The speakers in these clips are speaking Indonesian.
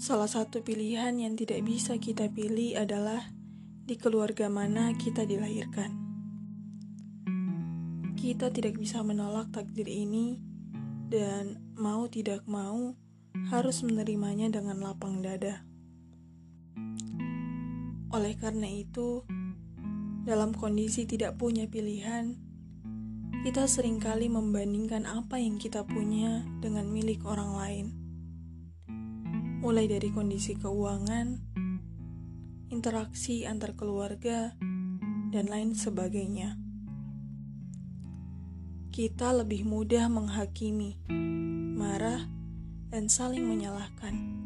Salah satu pilihan yang tidak bisa kita pilih adalah di keluarga mana kita dilahirkan. Kita tidak bisa menolak takdir ini, dan mau tidak mau harus menerimanya dengan lapang dada. Oleh karena itu, dalam kondisi tidak punya pilihan, kita sering kali membandingkan apa yang kita punya dengan milik orang lain. Mulai dari kondisi keuangan, interaksi antar keluarga, dan lain sebagainya. Kita lebih mudah menghakimi, marah, dan saling menyalahkan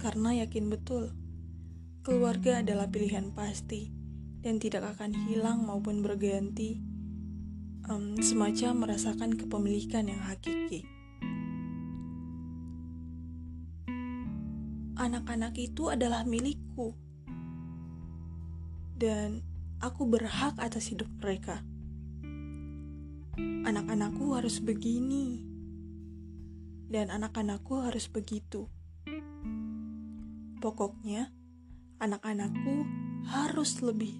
karena yakin betul keluarga adalah pilihan pasti dan tidak akan hilang maupun berganti um, semacam merasakan kepemilikan yang hakiki. Anak-anak itu adalah milikku, dan aku berhak atas hidup mereka. Anak-anakku harus begini, dan anak-anakku harus begitu. Pokoknya, anak-anakku harus lebih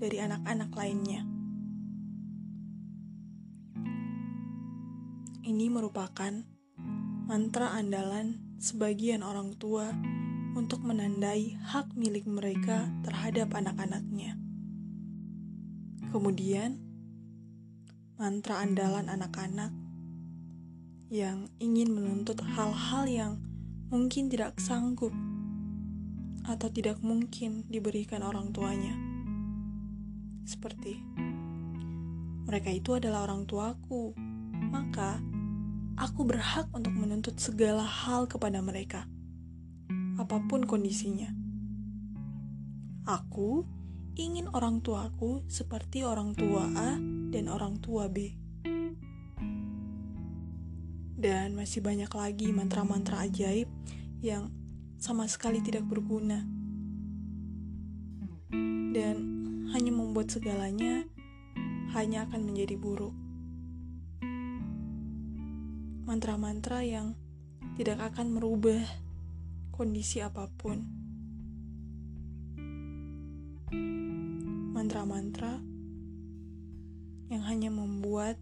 dari anak-anak lainnya. Ini merupakan mantra andalan sebagian orang tua untuk menandai hak milik mereka terhadap anak-anaknya. Kemudian, mantra andalan anak-anak yang ingin menuntut hal-hal yang mungkin tidak sanggup atau tidak mungkin diberikan orang tuanya. Seperti mereka itu adalah orang tuaku, maka aku berhak untuk menuntut segala hal kepada mereka, apa pun kondisinya. Aku ingin orang tuaku seperti orang tua A dan orang tua B. Dan masih banyak lagi mantra-mantra ajaib yang sama sekali tidak berguna. Dan hanya membuat segalanya hanya akan menjadi buruk mantra-mantra yang tidak akan merubah kondisi apa pun. Mantra-mantra yang hanya membuat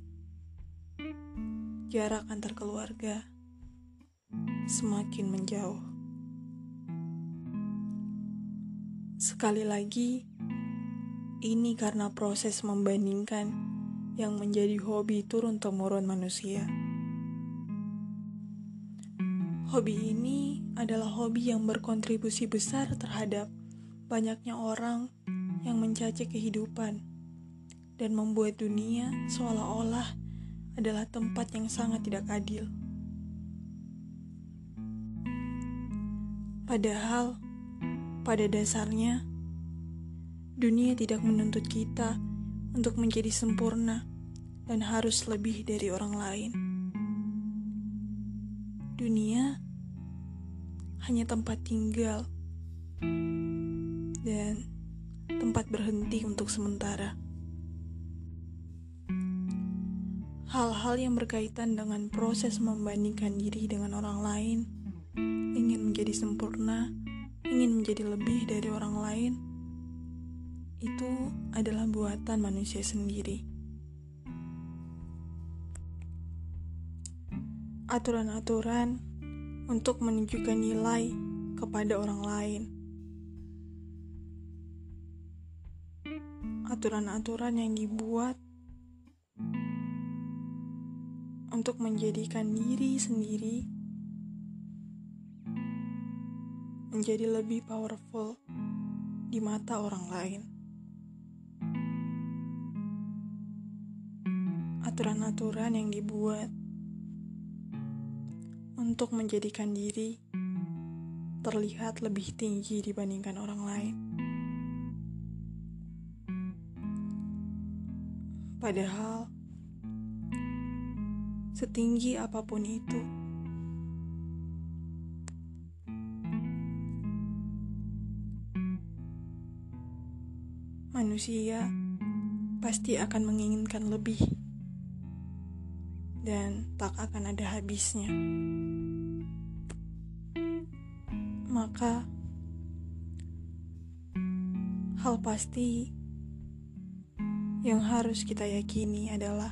jarak antar keluarga semakin menjauh. Sekali lagi, ini karena proses membandingkan yang menjadi hobi turun-temurun manusia. Hobi ini adalah hobi yang berkontribusi besar terhadap banyaknya orang yang mencaci kehidupan dan membuat dunia seolah-olah adalah tempat yang sangat tidak adil. Padahal, pada dasarnya, dunia tidak menuntut kita untuk menjadi sempurna dan harus lebih dari orang lain. Dunia hanya tempat tinggal dan tempat berhenti untuk sementara. Hal-hal yang berkaitan dengan proses membandingkan diri dengan orang lain, ingin menjadi sempurna, ingin menjadi lebih dari orang lain, itu adalah buatan manusia sendiri. Aturan-aturan untuk menunjukkan nilai kepada orang lain. Aturan-aturan yang dibuat untuk menjadikan diri sendiri menjadi lebih powerful di mata orang lain. Aturan-aturan yang dibuat untuk menjadikan diri terlihat lebih tinggi dibandingkan orang lain. Padahal, setinggi apa pun itu, manusia pasti akan menginginkan lebih dan tak akan ada habisnya. Maka hal pasti yang harus kita yakini adalah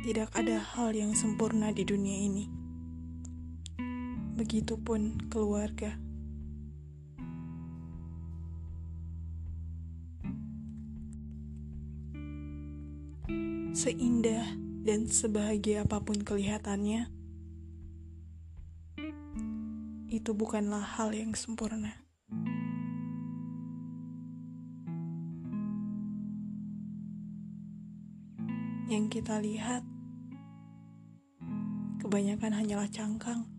tidak ada hal yang sempurna di dunia ini. Begitupun keluarga. Seindah dan sebahagia apa pun kelihatannya, itu bukanlah hal yang sempurna. Yang kita lihat kebanyakan hanyalah cangkang.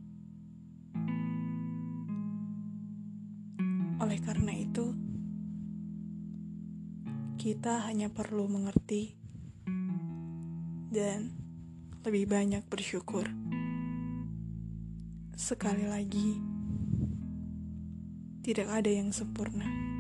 Oleh karena itu, kita hanya perlu mengerti dan lebih banyak bersyukur. Sekali lagi, tidak ada yang sempurna.